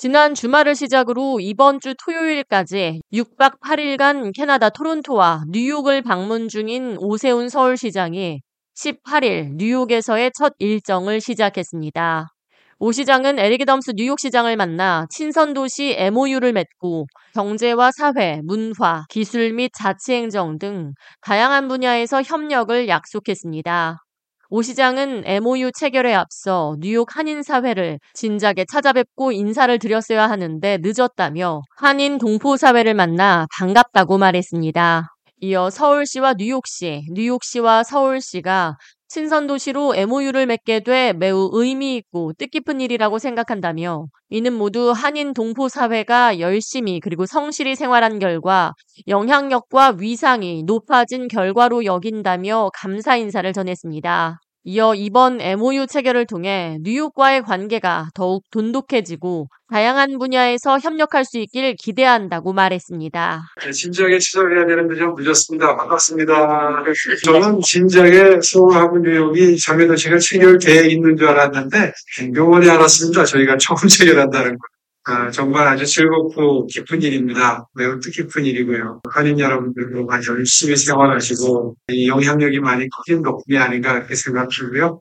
지난 주말을 시작으로 이번 주 토요일까지 6박 8일간 캐나다 토론토와 뉴욕을 방문 중인 오세훈 서울시장이 18일 뉴욕에서의 첫 일정을 시작했습니다. 오 시장은 에릭 덤스 뉴욕시장을 만나 친선도시 MOU를 맺고 경제와 사회, 문화, 기술 및 자치행정 등 다양한 분야에서 협력을 약속했습니다. 오 시장은 MOU 체결에 앞서 뉴욕 한인사회를 진작에 찾아뵙고 인사를 드렸어야 하는데 늦었다며 한인 동포사회를 만나 반갑다고 말했습니다. 이어 서울시와 뉴욕시, 뉴욕시와 서울시가 친선도시로 MOU를 맺게 돼 매우 의미 있고 뜻깊은 일이라고 생각한다며 이는 모두 한인 동포 사회가 열심히 그리고 성실히 생활한 결과 영향력과 위상이 높아진 결과로 여긴다며 감사 인사를 전했습니다. 이어 이번 MOU 체결을 통해 뉴욕과의 관계가 더욱 돈독해지고 다양한 분야에서 협력할 수 있길 기대한다고 말했습니다. 네, 진작에 시작해야 되는 데 좀 늦었습니다. 반갑습니다. 저는 진작에 서울하고 뉴욕이 자매도시가 체결돼 있는 줄 알았는데 요번에 알았습니다. 저희가 처음 체결한다는 거. 아, 정말 아주 즐겁고 기쁜 일입니다. 매우 뜻깊은 일이고요. 한인 여러분들도 많이 열심히 생활하시고 이 영향력이 많이 커진 덕분이 아닌가 그렇게 생각하고요.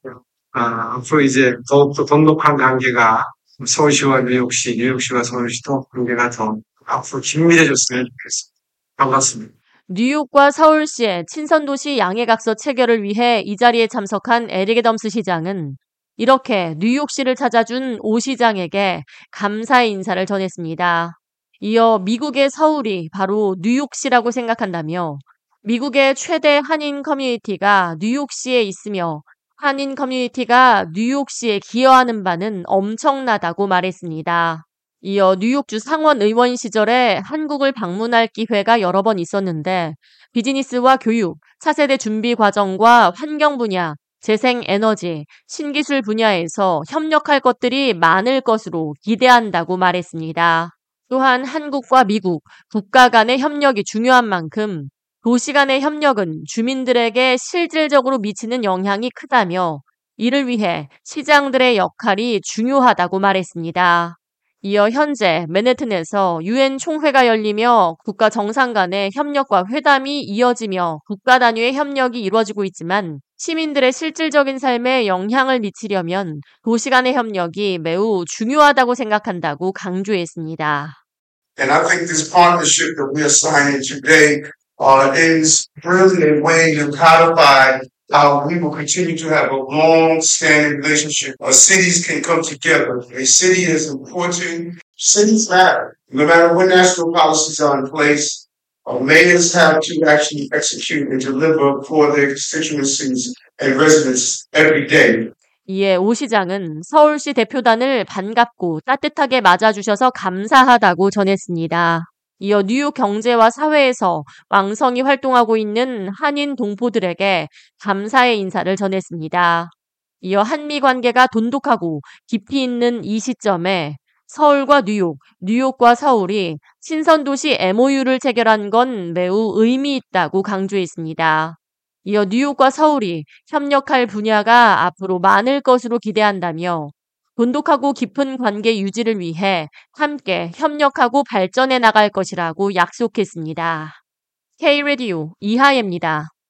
아, 앞으로 이제 더욱더 돈독한 관계가 서울시와 뉴욕시, 뉴욕시와 서울시 더 관계가 더 앞으로 긴밀해졌으면 좋겠습니다. 반갑습니다. 뉴욕과 서울시의 친선도시 양해각서 체결을 위해 이 자리에 참석한 에릭 덤스 시장은 이렇게 뉴욕시를 찾아준 오 시장에게 감사의 인사를 전했습니다. 이어 미국의 서울이 바로 뉴욕시라고 생각한다며 미국의 최대 한인 커뮤니티가 뉴욕시에 있으며 한인 커뮤니티가 뉴욕시에 기여하는 바는 엄청나다고 말했습니다. 이어 뉴욕주 상원 의원 시절에 한국을 방문할 기회가 여러 번 있었는데 비즈니스와 교육, 차세대 준비 과정과 환경 분야, 재생 에너지, 신기술 분야에서 협력할 것들이 많을 것으로 기대한다고 말했습니다. 또한 한국과 미국, 국가 간의 협력이 중요한 만큼 도시 간의 협력은 주민들에게 실질적으로 미치는 영향이 크다며 이를 위해 시장들의 역할이 중요하다고 말했습니다. 이어 현재 맨해튼에서 유엔 총회가 열리며 국가 정상 간의 협력과 회담이 이어지며 국가 단위의 협력이 이루어지고 있지만 시민들의 실질적인 삶에 영향을 미치려면 도시 간의 협력이 매우 중요하다고 생각한다고 강조했습니다. And I think this partnership that we are signing today uh, is really a way to codify how we will continue to have a long-standing relationship. Our cities can come together. A city is important. Cities matter. No matter what national policies are in place, our mayors have to actually execute and deliver for their constituencies and residents every day. 이에 오 시장은 서울시 대표단을 반갑고 따뜻하게 맞아주셔서 감사하다고 전했습니다. 이어 뉴욕 경제와 사회에서 왕성히 활동하고 있는 한인 동포들에게 감사의 인사를 전했습니다. 이어 한미 관계가 돈독하고 깊이 있는 이 시점에 서울과 뉴욕, 뉴욕과 서울이 신선도시 MOU를 체결한 건 매우 의미 있다고 강조했습니다. 이어 뉴욕과 서울이 협력할 분야가 앞으로 많을 것으로 기대한다며 돈독하고 깊은 관계 유지를 위해 함께 협력하고 발전해 나갈 것이라고 약속했습니다. K-Radio 이하예입니다.